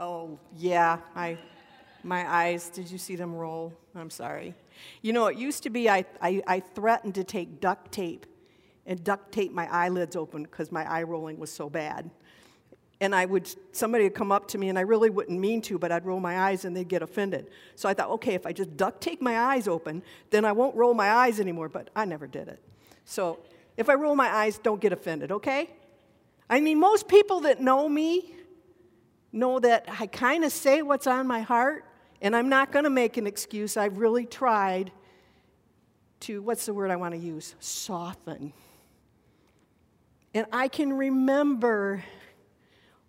Oh, yeah, I, my eyes, did you see them roll? I'm sorry. You know, it used to be I, I, I threatened to take duct tape and duct tape my eyelids open because my eye rolling was so bad. And I would, somebody would come up to me, and I really wouldn't mean to, but I'd roll my eyes and they'd get offended. So I thought, okay, if I just duct tape my eyes open, then I won't roll my eyes anymore, but I never did it. So if I roll my eyes, don't get offended, okay? I mean, most people that know me know that I kind of say what's on my heart, and I'm not going to make an excuse. I've really tried to, what's the word I want to use? Soften. And I can remember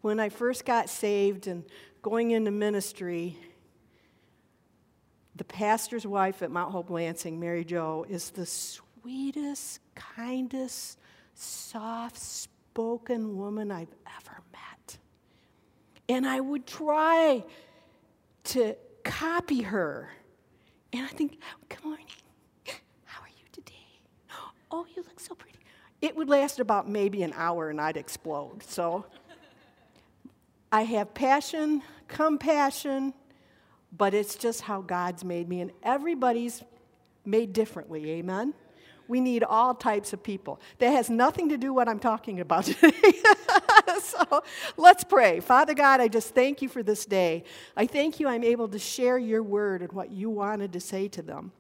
when I first got saved and going into ministry, the pastor's wife at Mount Hope Lansing, Mary Jo, is the sweetest, kindest, soft spoken woman I've ever met. And I would try to copy her. And I think, good morning. How are you today? Oh, you look so pretty. It would last about maybe an hour and I'd explode. So I have passion, compassion, but it's just how God's made me. And everybody's made differently. Amen? We need all types of people. That has nothing to do what I'm talking about today. so let's pray. Father God, I just thank you for this day. I thank you I'm able to share your word and what you wanted to say to them.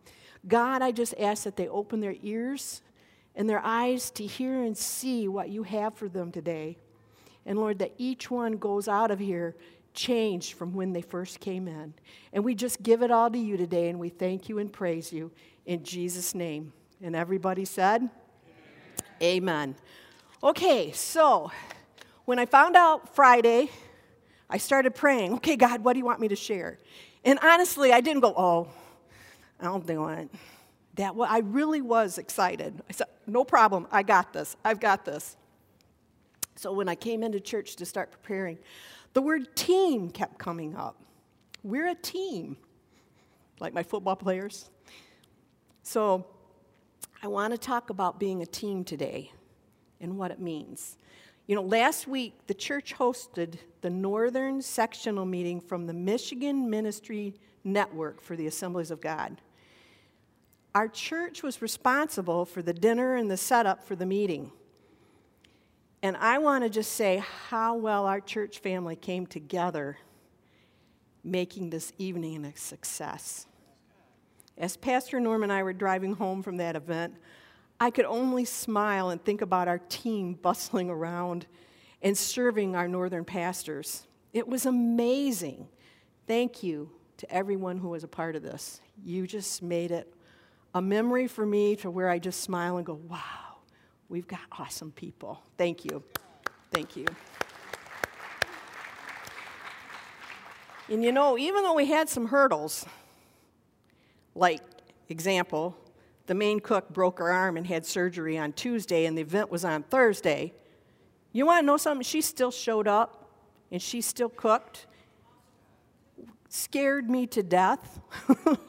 God, I just ask that they open their ears and their eyes to hear and see what you have for them today. And Lord, that each one goes out of here changed from when they first came in. And we just give it all to you today, and we thank you and praise you in Jesus' name. And everybody said, Amen. Amen. Okay, so when I found out Friday, I started praying, okay, God, what do you want me to share? And honestly, I didn't go, oh, I don't think I want that. Well, I really was excited. I said, no problem, I got this, I've got this. So when I came into church to start preparing, the word team kept coming up. We're a team, like my football players. So I want to talk about being a team today and what it means. You know, last week the church hosted the Northern Sectional Meeting from the Michigan Ministry Network for the Assemblies of God. Our church was responsible for the dinner and the setup for the meeting. And I want to just say how well our church family came together making this evening a success. As Pastor Norm and I were driving home from that event, I could only smile and think about our team bustling around and serving our northern pastors. It was amazing. Thank you to everyone who was a part of this. You just made it a memory for me to where I just smile and go, wow. We've got awesome people. Thank you. Thank you. And you know, even though we had some hurdles, like, example, the main cook broke her arm and had surgery on Tuesday, and the event was on Thursday. You want to know something? She still showed up and she still cooked. Scared me to death.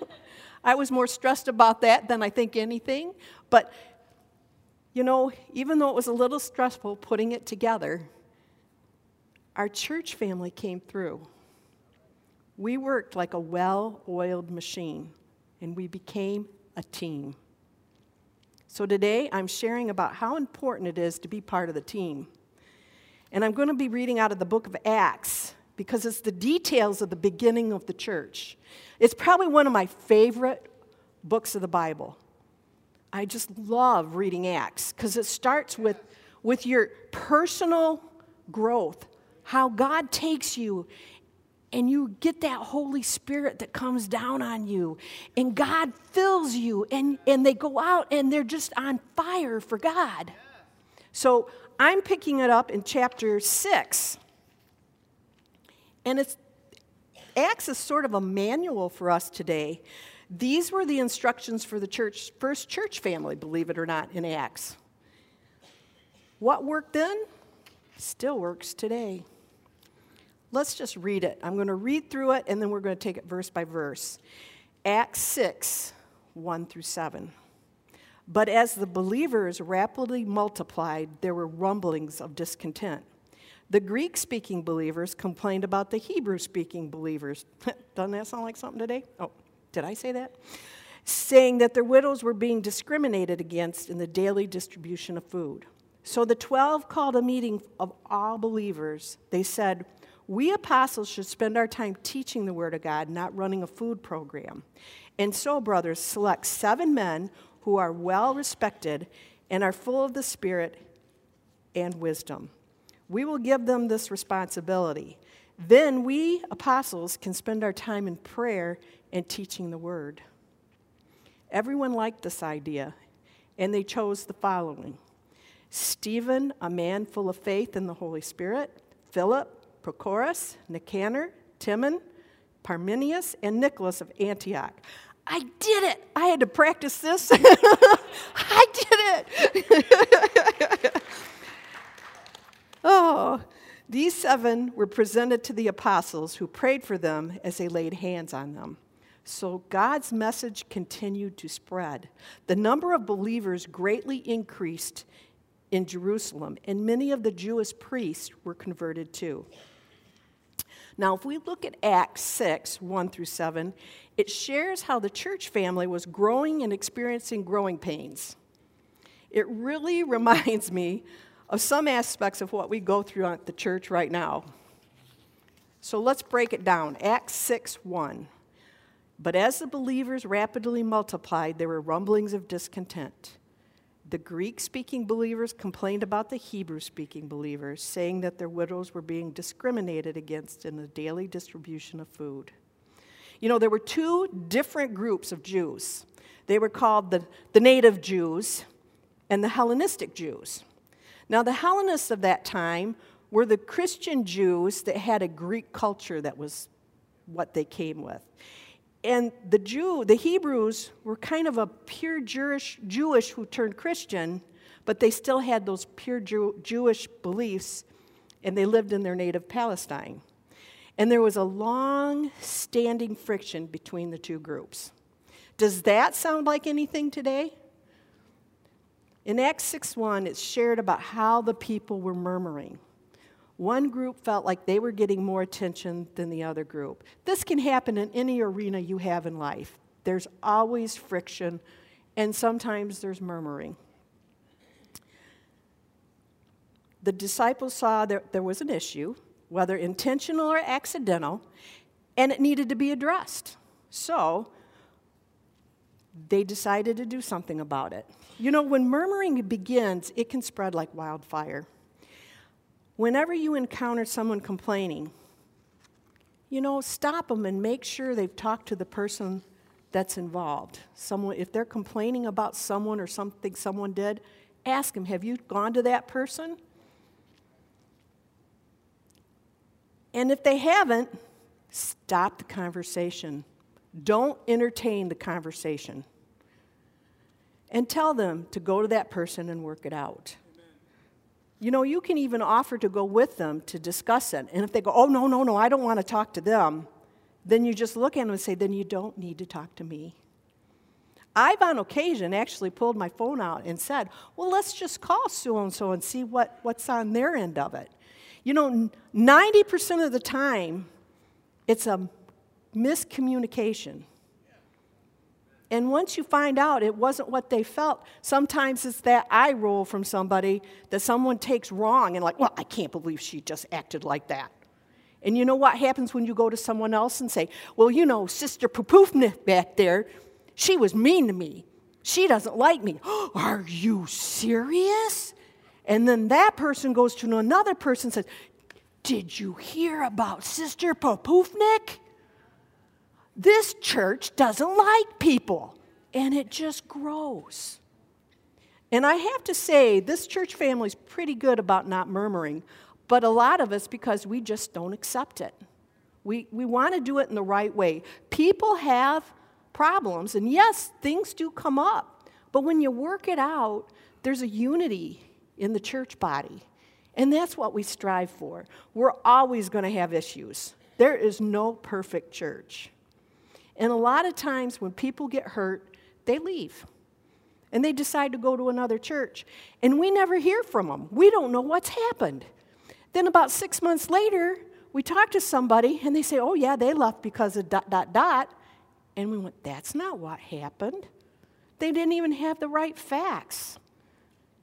I was more stressed about that than I think anything. But you know, even though it was a little stressful putting it together, our church family came through. We worked like a well oiled machine, and we became a team. So today I'm sharing about how important it is to be part of the team. And I'm going to be reading out of the book of Acts because it's the details of the beginning of the church. It's probably one of my favorite books of the Bible. I just love reading Acts because it starts with, with your personal growth, how God takes you and you get that Holy Spirit that comes down on you, and God fills you, and, and they go out and they're just on fire for God. So I'm picking it up in chapter 6. And it's Acts is sort of a manual for us today these were the instructions for the church, first church family, believe it or not, in Acts. What worked then still works today. Let's just read it. I'm going to read through it and then we're going to take it verse by verse. Acts 6, 1 through 7. But as the believers rapidly multiplied, there were rumblings of discontent. The Greek speaking believers complained about the Hebrew speaking believers. Doesn't that sound like something today? Oh, did I say that? Saying that their widows were being discriminated against in the daily distribution of food. So the 12 called a meeting of all believers. They said, We apostles should spend our time teaching the Word of God, not running a food program. And so, brothers, select seven men who are well respected and are full of the Spirit and wisdom. We will give them this responsibility. Then we, apostles, can spend our time in prayer and teaching the Word. Everyone liked this idea, and they chose the following Stephen, a man full of faith in the Holy Spirit, Philip, Prochorus, Nicanor, Timon, Parmenius, and Nicholas of Antioch. I did it. I had to practice this. I did it. oh, these seven were presented to the apostles who prayed for them as they laid hands on them. So God's message continued to spread. The number of believers greatly increased in Jerusalem, and many of the Jewish priests were converted too. Now, if we look at Acts 6 1 through 7, it shares how the church family was growing and experiencing growing pains. It really reminds me of some aspects of what we go through at the church right now. So let's break it down. Acts 6 1. But as the believers rapidly multiplied, there were rumblings of discontent. The Greek speaking believers complained about the Hebrew speaking believers, saying that their widows were being discriminated against in the daily distribution of food. You know, there were two different groups of Jews. They were called the, the native Jews and the Hellenistic Jews. Now, the Hellenists of that time were the Christian Jews that had a Greek culture that was what they came with. And the Jew, the Hebrews were kind of a pure Jewish, Jewish who turned Christian, but they still had those pure Jew, Jewish beliefs, and they lived in their native Palestine. And there was a long standing friction between the two groups. Does that sound like anything today? In Acts 6 1, it's shared about how the people were murmuring. One group felt like they were getting more attention than the other group. This can happen in any arena you have in life. There's always friction, and sometimes there's murmuring. The disciples saw that there was an issue, whether intentional or accidental, and it needed to be addressed. So, they decided to do something about it. You know, when murmuring begins, it can spread like wildfire whenever you encounter someone complaining, you know, stop them and make sure they've talked to the person that's involved. Someone, if they're complaining about someone or something someone did, ask them, have you gone to that person? And if they haven't, stop the conversation. Don't entertain the conversation. And tell them to go to that person and work it out. You know, you can even offer to go with them to discuss it. And if they go, oh, no, no, no, I don't want to talk to them, then you just look at them and say, then you don't need to talk to me. I've on occasion actually pulled my phone out and said, well, let's just call so and so and see what, what's on their end of it. You know, 90% of the time, it's a miscommunication. And once you find out it wasn't what they felt, sometimes it's that eye roll from somebody that someone takes wrong and, like, well, I can't believe she just acted like that. And you know what happens when you go to someone else and say, well, you know, Sister Pupufna back there, she was mean to me. She doesn't like me. Are you serious? And then that person goes to another person and says, Did you hear about Sister Popufnik? This church doesn't like people, and it just grows. And I have to say, this church family is pretty good about not murmuring, but a lot of us because we just don't accept it. We, we want to do it in the right way. People have problems, and yes, things do come up, but when you work it out, there's a unity in the church body. And that's what we strive for. We're always going to have issues. There is no perfect church. And a lot of times when people get hurt, they leave and they decide to go to another church. And we never hear from them. We don't know what's happened. Then, about six months later, we talk to somebody and they say, Oh, yeah, they left because of dot, dot, dot. And we went, That's not what happened. They didn't even have the right facts.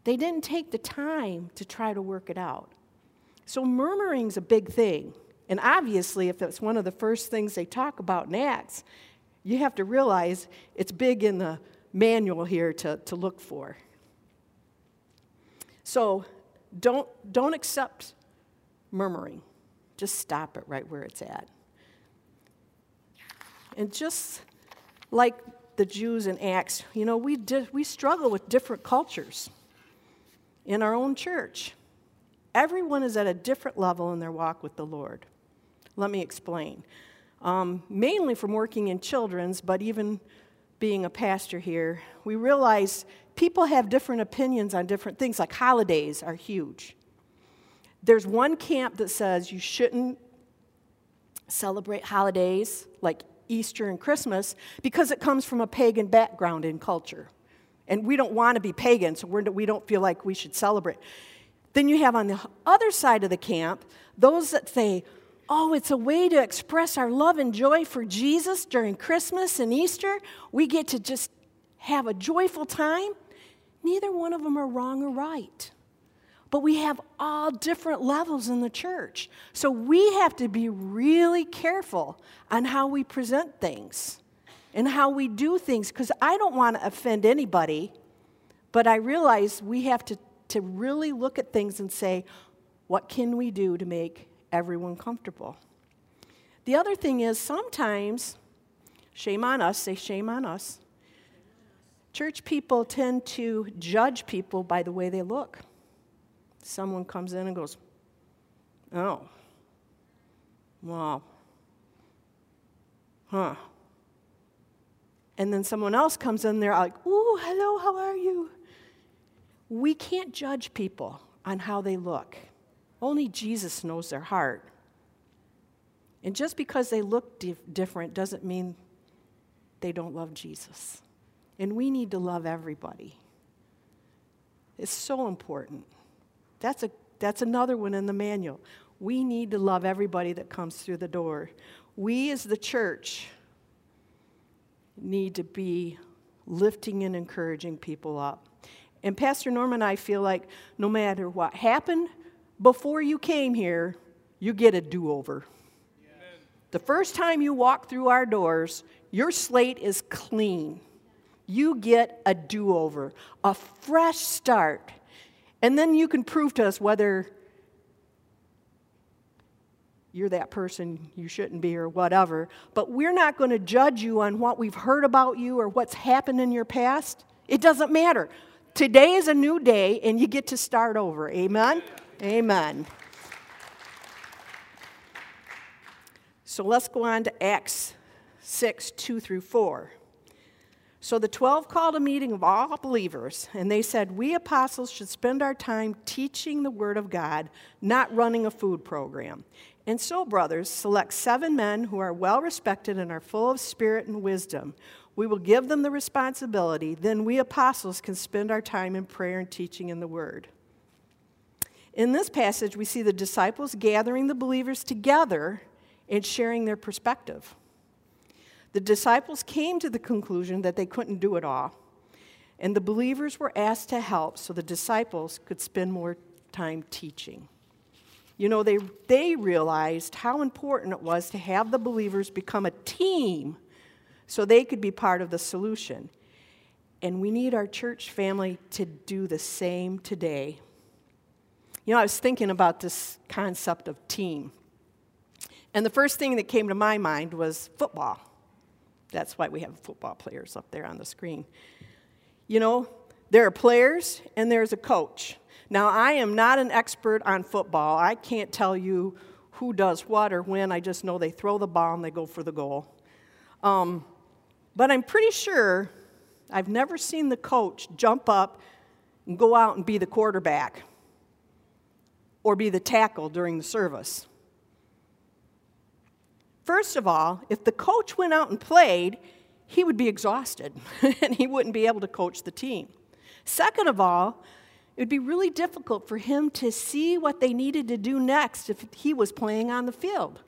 They didn't take the time to try to work it out. So, murmuring's a big thing. And obviously, if it's one of the first things they talk about in Acts, you have to realize it's big in the manual here to, to look for. So, don't, don't accept murmuring. Just stop it right where it's at. And just like the Jews in Acts, you know, we, di- we struggle with different cultures in our own church. Everyone is at a different level in their walk with the Lord. Let me explain. Um, mainly from working in children's, but even being a pastor here, we realize people have different opinions on different things, like holidays are huge. There's one camp that says you shouldn't celebrate holidays like Easter and Christmas because it comes from a pagan background in culture. And we don't want to be pagan, so we're, we don't feel like we should celebrate. Then you have on the other side of the camp those that say, oh, it's a way to express our love and joy for Jesus during Christmas and Easter. We get to just have a joyful time. Neither one of them are wrong or right. But we have all different levels in the church. So we have to be really careful on how we present things and how we do things because I don't want to offend anybody, but I realize we have to, to really look at things and say, what can we do to make everyone comfortable? The other thing is sometimes, shame on us, say shame on us. Church people tend to judge people by the way they look someone comes in and goes, Oh, wow, huh. And then someone else comes in there like, Ooh, hello, how are you? We can't judge people on how they look. Only Jesus knows their heart. And just because they look dif- different doesn't mean they don't love Jesus. And we need to love everybody. It's so important. That's, a, that's another one in the manual. We need to love everybody that comes through the door. We, as the church, need to be lifting and encouraging people up. And Pastor Norman and I feel like no matter what happened before you came here, you get a do over. The first time you walk through our doors, your slate is clean. You get a do over, a fresh start. And then you can prove to us whether you're that person you shouldn't be or whatever. But we're not going to judge you on what we've heard about you or what's happened in your past. It doesn't matter. Today is a new day and you get to start over. Amen? Amen. So let's go on to Acts 6 2 through 4. So the 12 called a meeting of all believers, and they said, We apostles should spend our time teaching the Word of God, not running a food program. And so, brothers, select seven men who are well respected and are full of spirit and wisdom. We will give them the responsibility. Then we apostles can spend our time in prayer and teaching in the Word. In this passage, we see the disciples gathering the believers together and sharing their perspective. The disciples came to the conclusion that they couldn't do it all, and the believers were asked to help so the disciples could spend more time teaching. You know, they, they realized how important it was to have the believers become a team so they could be part of the solution. And we need our church family to do the same today. You know, I was thinking about this concept of team. And the first thing that came to my mind was football. That's why we have football players up there on the screen. You know, there are players and there's a coach. Now, I am not an expert on football. I can't tell you who does what or when. I just know they throw the ball and they go for the goal. Um, but I'm pretty sure I've never seen the coach jump up and go out and be the quarterback or be the tackle during the service. First of all, if the coach went out and played, he would be exhausted and he wouldn't be able to coach the team. Second of all, it would be really difficult for him to see what they needed to do next if he was playing on the field.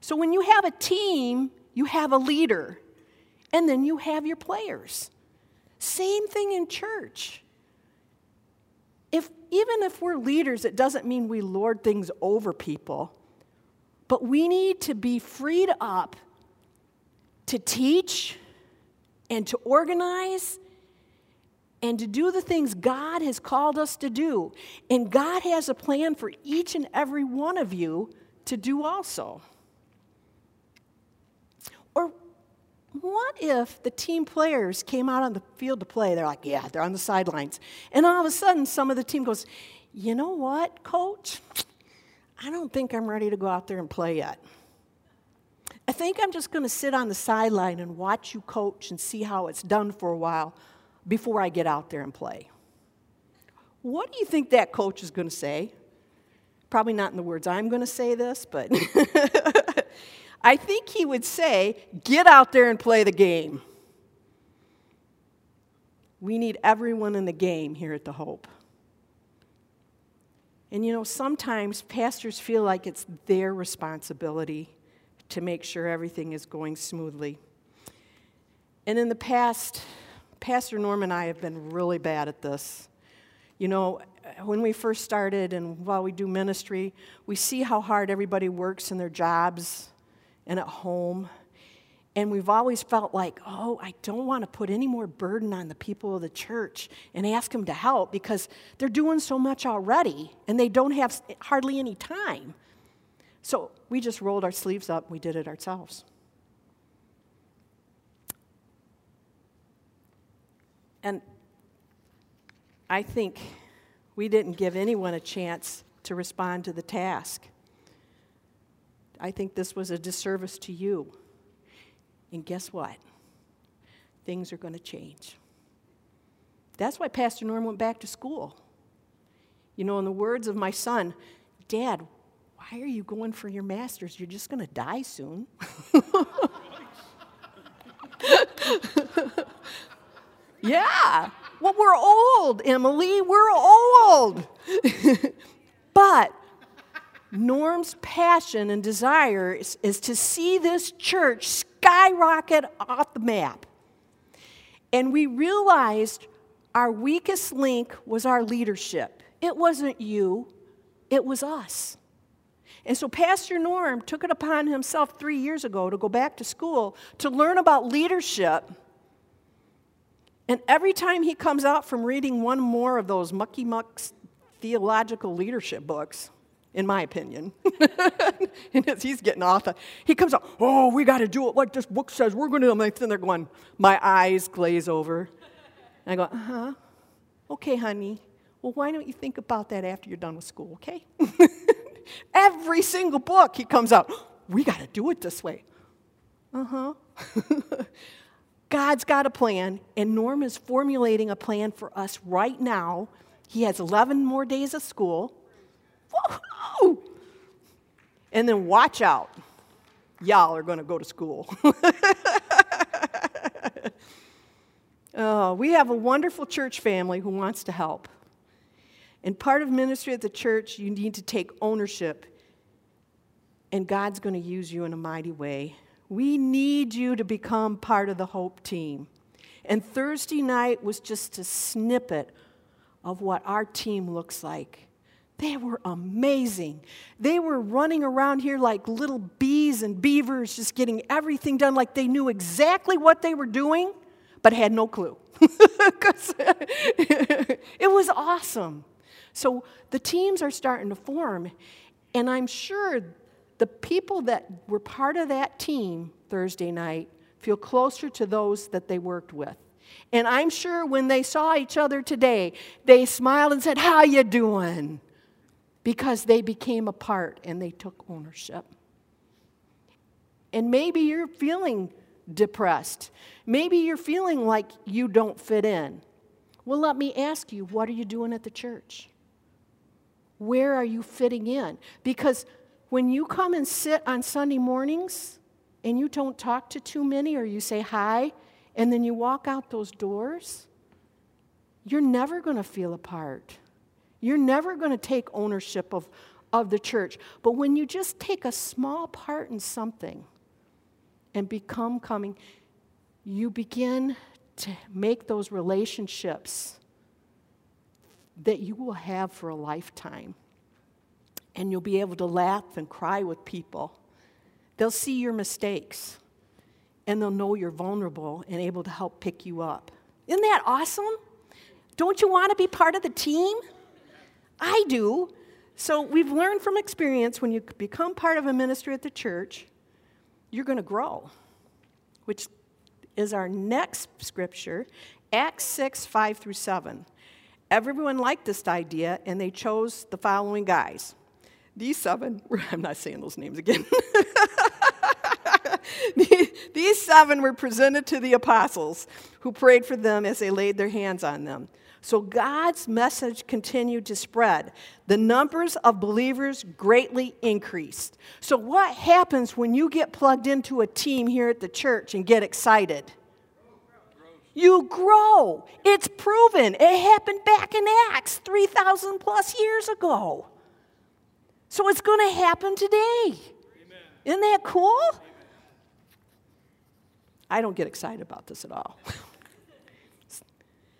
So when you have a team, you have a leader, and then you have your players. Same thing in church. Even if we're leaders, it doesn't mean we lord things over people, but we need to be freed up to teach and to organize and to do the things God has called us to do. And God has a plan for each and every one of you to do also. Or what if the team players came out on the field to play? They're like, yeah, they're on the sidelines. And all of a sudden, some of the team goes, you know what, coach? I don't think I'm ready to go out there and play yet. I think I'm just going to sit on the sideline and watch you coach and see how it's done for a while before I get out there and play. What do you think that coach is going to say? Probably not in the words I'm going to say this, but I think he would say, Get out there and play the game. We need everyone in the game here at the Hope. And you know, sometimes pastors feel like it's their responsibility to make sure everything is going smoothly. And in the past, Pastor Norm and I have been really bad at this. You know, when we first started and while we do ministry, we see how hard everybody works in their jobs and at home. And we've always felt like, oh, I don't want to put any more burden on the people of the church and ask them to help because they're doing so much already and they don't have hardly any time. So we just rolled our sleeves up, we did it ourselves. And I think we didn't give anyone a chance to respond to the task. I think this was a disservice to you. And guess what? Things are going to change. That's why Pastor Norm went back to school. You know, in the words of my son, Dad, why are you going for your master's? You're just going to die soon. Yeah. Well, we're old, Emily. We're old. but Norm's passion and desire is, is, to see this church skyrocket off the map. And we realized our weakest link was our leadership. It wasn't you, it was us. And so Pastor Norm took it upon himself three years ago to go back to school to learn about leadership and every time he comes out from reading one more of those mucky mucks theological leadership books, in my opinion, and he's getting off, he comes out, oh, we got to do it like this book says. We're going to do it. And they're going, my eyes glaze over. And I go, uh huh. Okay, honey. Well, why don't you think about that after you're done with school, okay? Every single book he comes out, we got to do it this way. Uh huh. God's got a plan, and Norm is formulating a plan for us right now. He has 11 more days of school. And then watch out. Y'all are going to go to school. oh, we have a wonderful church family who wants to help. And part of ministry at the church, you need to take ownership, and God's going to use you in a mighty way. We need you to become part of the Hope team. And Thursday night was just a snippet of what our team looks like. They were amazing. They were running around here like little bees and beavers, just getting everything done like they knew exactly what they were doing, but had no clue. it was awesome. So the teams are starting to form, and I'm sure the people that were part of that team Thursday night feel closer to those that they worked with. And I'm sure when they saw each other today, they smiled and said, "How you doing?" Because they became a part and they took ownership. And maybe you're feeling depressed. Maybe you're feeling like you don't fit in. Well, let me ask you, what are you doing at the church? Where are you fitting in? Because when you come and sit on Sunday mornings and you don't talk to too many or you say hi and then you walk out those doors, you're never going to feel apart. You're never going to take ownership of, of the church. But when you just take a small part in something and become coming, you begin to make those relationships that you will have for a lifetime. And you'll be able to laugh and cry with people. They'll see your mistakes and they'll know you're vulnerable and able to help pick you up. Isn't that awesome? Don't you want to be part of the team? I do. So we've learned from experience when you become part of a ministry at the church, you're going to grow, which is our next scripture, Acts 6 5 through 7. Everyone liked this idea, and they chose the following guys. These seven, I'm not saying those names again. These seven were presented to the apostles, who prayed for them as they laid their hands on them. So God's message continued to spread. The numbers of believers greatly increased. So, what happens when you get plugged into a team here at the church and get excited? You grow. It's proven. It happened back in Acts 3,000 plus years ago. So, it's going to happen today. Amen. Isn't that cool? I don't get excited about this at all.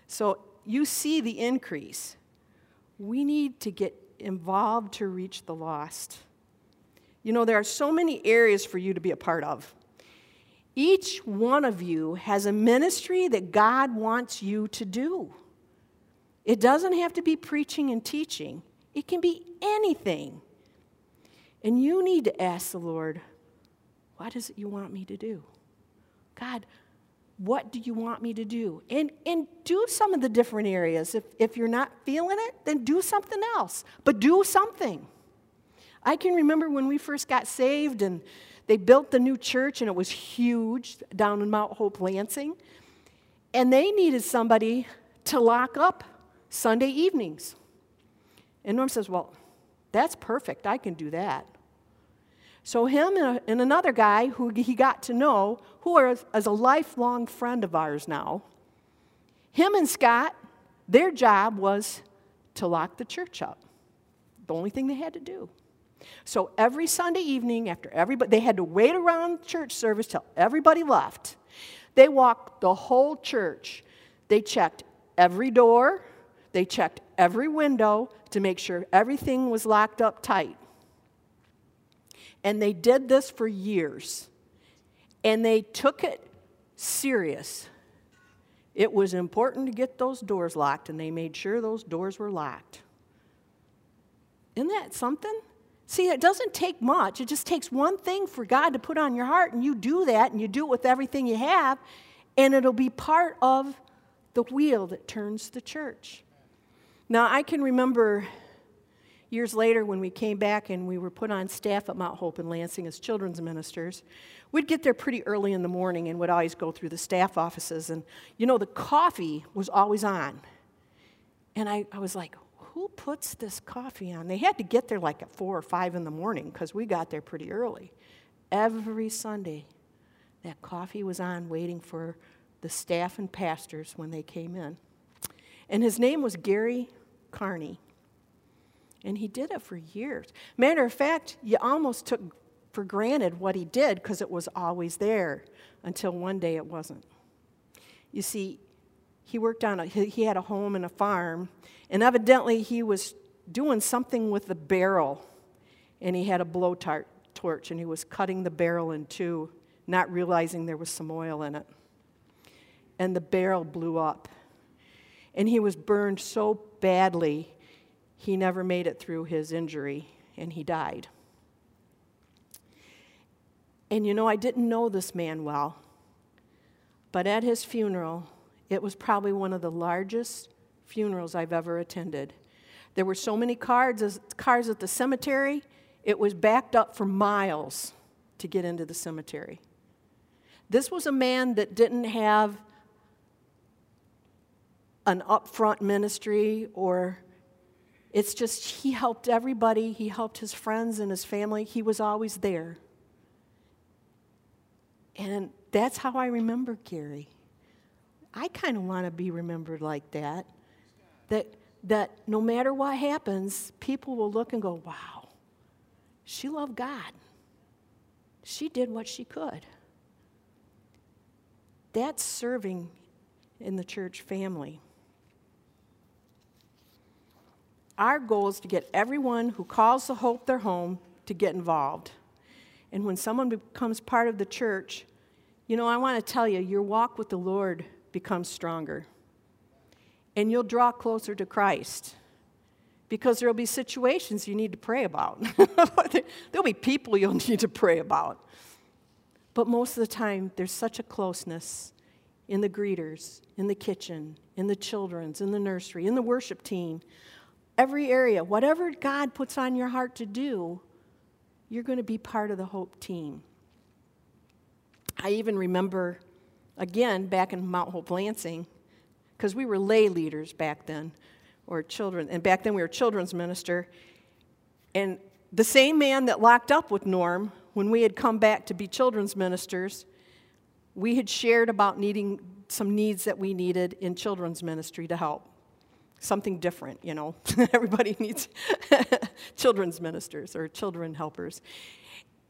so you see the increase. We need to get involved to reach the lost. You know, there are so many areas for you to be a part of. Each one of you has a ministry that God wants you to do. It doesn't have to be preaching and teaching, it can be anything. And you need to ask the Lord, what is it you want me to do? God, what do you want me to do? And, and do some of the different areas. If, if you're not feeling it, then do something else, but do something. I can remember when we first got saved and they built the new church and it was huge down in Mount Hope, Lansing. And they needed somebody to lock up Sunday evenings. And Norm says, Well, that's perfect. I can do that. So, him and, another guy who he got to know, who is a lifelong friend of ours now, him and Scott, their job was to lock the church up. The only thing they had to do. So every Sunday evening, after everybody, they had to wait around church service till everybody left. They walked the whole church. They checked every door, they checked every window to make sure everything was locked up tight. And they did this for years. And they took it serious. It was important to get those doors locked, and they made sure those doors were locked. Isn't that something? See, it doesn't take much. It just takes one thing for God to put on your heart, and you do that, and you do it with everything you have, and it'll be part of the wheel that turns the church. Now, I can remember years later, when we came back and we were put on staff at Mount Hope in Lansing as children's ministers, we'd get there pretty early in the morning and would always go through the staff offices. And, you know, the coffee was always on. And I, I was like, who puts this coffee on? They had to get there like at four or five in the morning because we got there pretty early. Every Sunday, that coffee was on waiting for the staff and pastors when they came in. And his name was Gary Carney. And he did it for years. Matter of fact, you almost took for granted what he did because it was always there until one day it wasn't. You see, he worked on a, he had a home and a farm, and evidently he was doing something with the barrel, and he had a blowtorch, and he was cutting the barrel in two, not realizing there was some oil in it. And the barrel blew up. And he was burned so badly he never made it through his injury and he died. And you know, I didn't know this man well, but at his funeral, it was probably one of the largest funerals I've ever attended. There were so many cars, cars at the cemetery, it was backed up for miles to get into the cemetery. This was a man that didn't have an upfront ministry or it's just he helped everybody, he helped his friends and his family. He was always there. And that's how I remember Gary. I kind of want to be remembered like that. that, that no matter what happens, people will look and go, wow, she loved God. She did what she could. That's serving in the church family. Our goal is to get everyone who calls the Hope their home to get involved. And when someone becomes part of the church, you know, I want to tell you, your walk with the Lord becomes stronger. And you'll draw closer to Christ because there'll be situations you need to pray about. there'll be people you'll need to pray about. But most of the time, there's such a closeness in the greeters, in the kitchen, in the children's, in the nursery, in the worship team, every area. Whatever God puts on your heart to do, you're going to be part of the Hope team. I even remember, again, back in Mount Hope Lansing, because we were lay leaders back then, or children, and back then we were children's minister. And the same man that locked up with Norm when we had come back to be children's ministers, we had shared about needing some needs that we needed in children's ministry to help. Something different, you know. Everybody needs children's ministers or children helpers.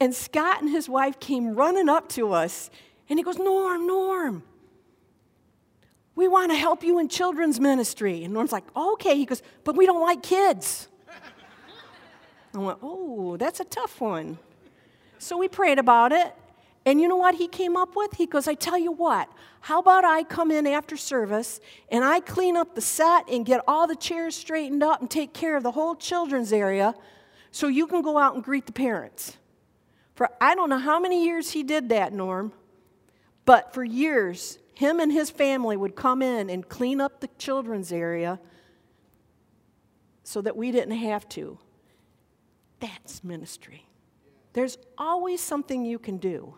And Scott and his wife came running up to us, and he goes, Norm, Norm, we want to help you in children's ministry. And Norm's like, okay. He goes, but we don't like kids. I went, oh, that's a tough one. So we prayed about it. And you know what he came up with? He goes, I tell you what, how about I come in after service and I clean up the set and get all the chairs straightened up and take care of the whole children's area so you can go out and greet the parents? For I don't know how many years he did that, Norm, but for years, him and his family would come in and clean up the children's area so that we didn't have to. That's ministry. There's always something you can do,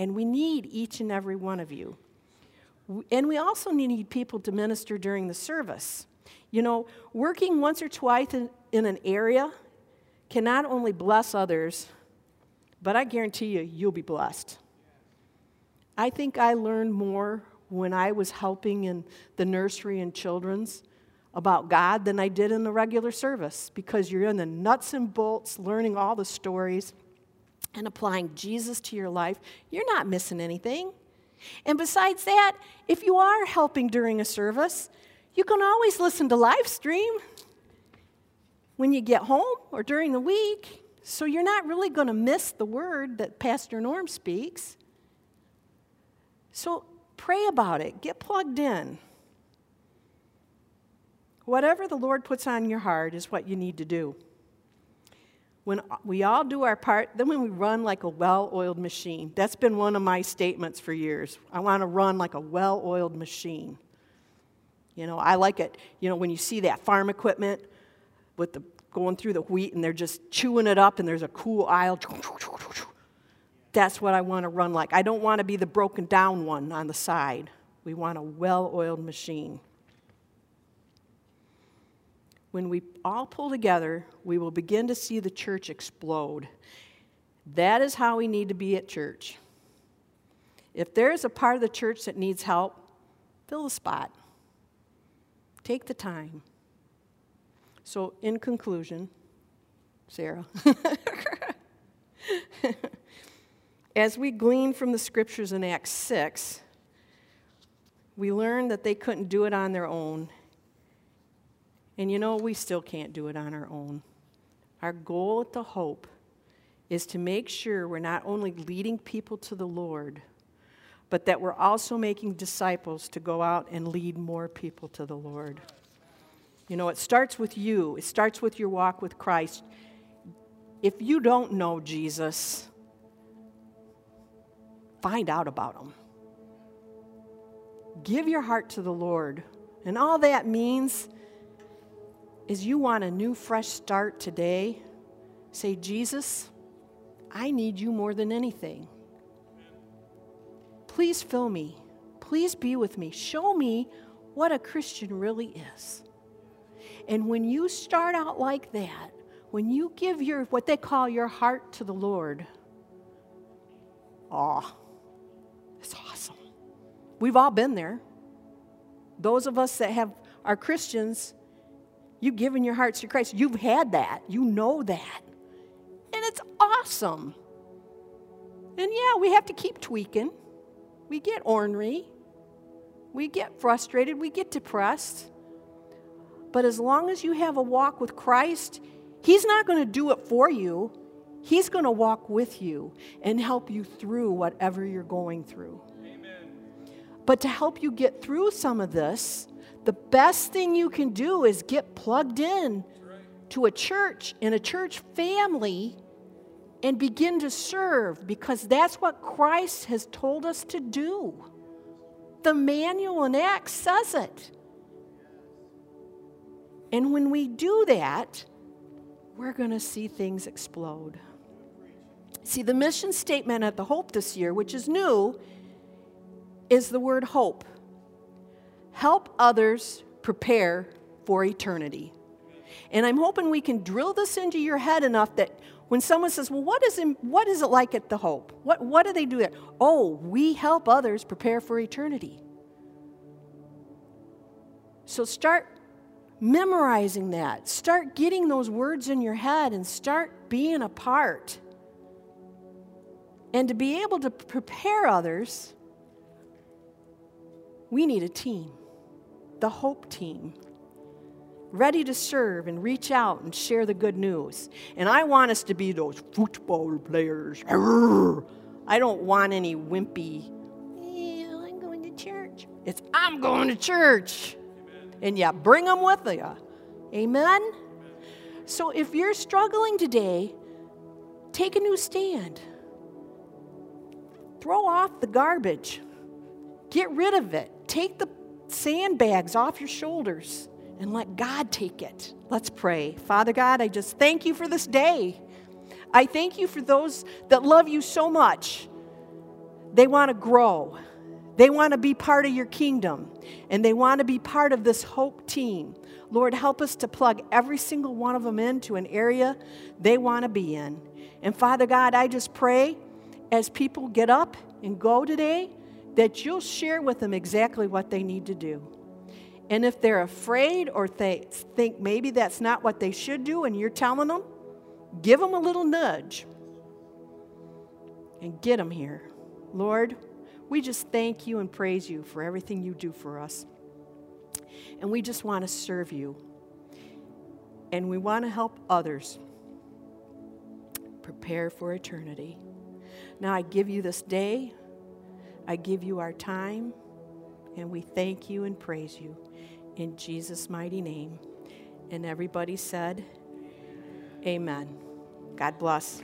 and we need each and every one of you. And we also need people to minister during the service. You know, working once or twice in, in an area can not only bless others, but I guarantee you, you'll be blessed. I think I learned more when I was helping in the nursery and children's about God than I did in the regular service because you're in the nuts and bolts, learning all the stories and applying Jesus to your life, you're not missing anything. And besides that, if you are helping during a service, you can always listen to live stream when you get home or during the week. So you're not really going to miss the word that Pastor Norm speaks. So pray about it, get plugged in. Whatever the Lord puts on your heart is what you need to do when we all do our part, then when we run like a well oiled machine. That's been one of my statements for years. I want to run like a well oiled machine. You know, I like it, you know, when you see that farm equipment with the going through the wheat and they're just chewing it up and there's a cool aisle. That's what I want to run like. I don't want to be the broken down one on the side. We want a well oiled machine when we all pull together, we will begin to see the church explode. That is how we need to be at church. If there is a part of the church that needs help, fill the spot. Take the time. So, in conclusion, Sarah, as we glean from the scriptures in Acts 6, we learn that they couldn't do it on their own and you know, we still can't do it on our own. Our goal at the Hope is to make sure we're not only leading people to the Lord, but that we're also making disciples to go out and lead more people to the Lord. You know, it starts with you, it starts with your walk with Christ. If you don't know Jesus, find out about him. Give your heart to the Lord. And all that means is you want a new, fresh start today, say, Jesus, I need you more than anything. Please fill me. Please be with me. Show me what a Christian really is. And when you start out like that, when you give your what they call your heart to the Lord, oh, it's awesome. We've all been there. Those of us that have are Christians, You've given your hearts to Christ. You've had that. You know that. And it's awesome. And yeah, we have to keep tweaking. We get ornery. We get frustrated. We get depressed. But as long as you have a walk with Christ, He's not going to do it for you. He's going to walk with you and help you through whatever you're going through. Amen. But to help you get through some of this, the best thing you can do is get plugged in to a church and a church family and begin to serve because that's what Christ has told us to do. The manual in Acts says it. And when we do that, we're going to see things explode. See, the mission statement at the Hope this year, which is new, is the word hope. Help others prepare for eternity. And I'm hoping we can drill this into your head enough that when someone says, Well, what is, what is it like at the Hope? What, what do they do there? Oh, we help others prepare for eternity. So start memorizing that. Start getting those words in your head and start being a part. And to be able to prepare others, we need a team, the Hope Team, ready to serve and reach out and share the good news. And I want us to be those football players. I don't want any wimpy, I'm going to church. It's, I'm going to church and yeah, bring them with you. Amen? So if you're struggling today, take a new stand. Throw off the garbage. Get rid of it. Take the sandbags off your shoulders and let God take it. Let's pray. Father God, I just thank you for this day. I thank you for those that love you so much. They want to grow. They want to be part of your kingdom and they want to be part of this hope team. Lord, help us to plug every single one of them into an area they want to be in. And Father God, I just pray as people get up and go today that you'll share with them exactly what they need to do. And if they're afraid or they think maybe that's not what they should do and you're telling them, give them a little nudge and get them here. Lord, we just thank you and praise you for everything you do for us. And we just want to serve you. And we want to help others prepare for eternity. Now, I give you this day, I give you our time, and we thank you and praise you in Jesus' mighty name. And everybody said, Amen. God bless.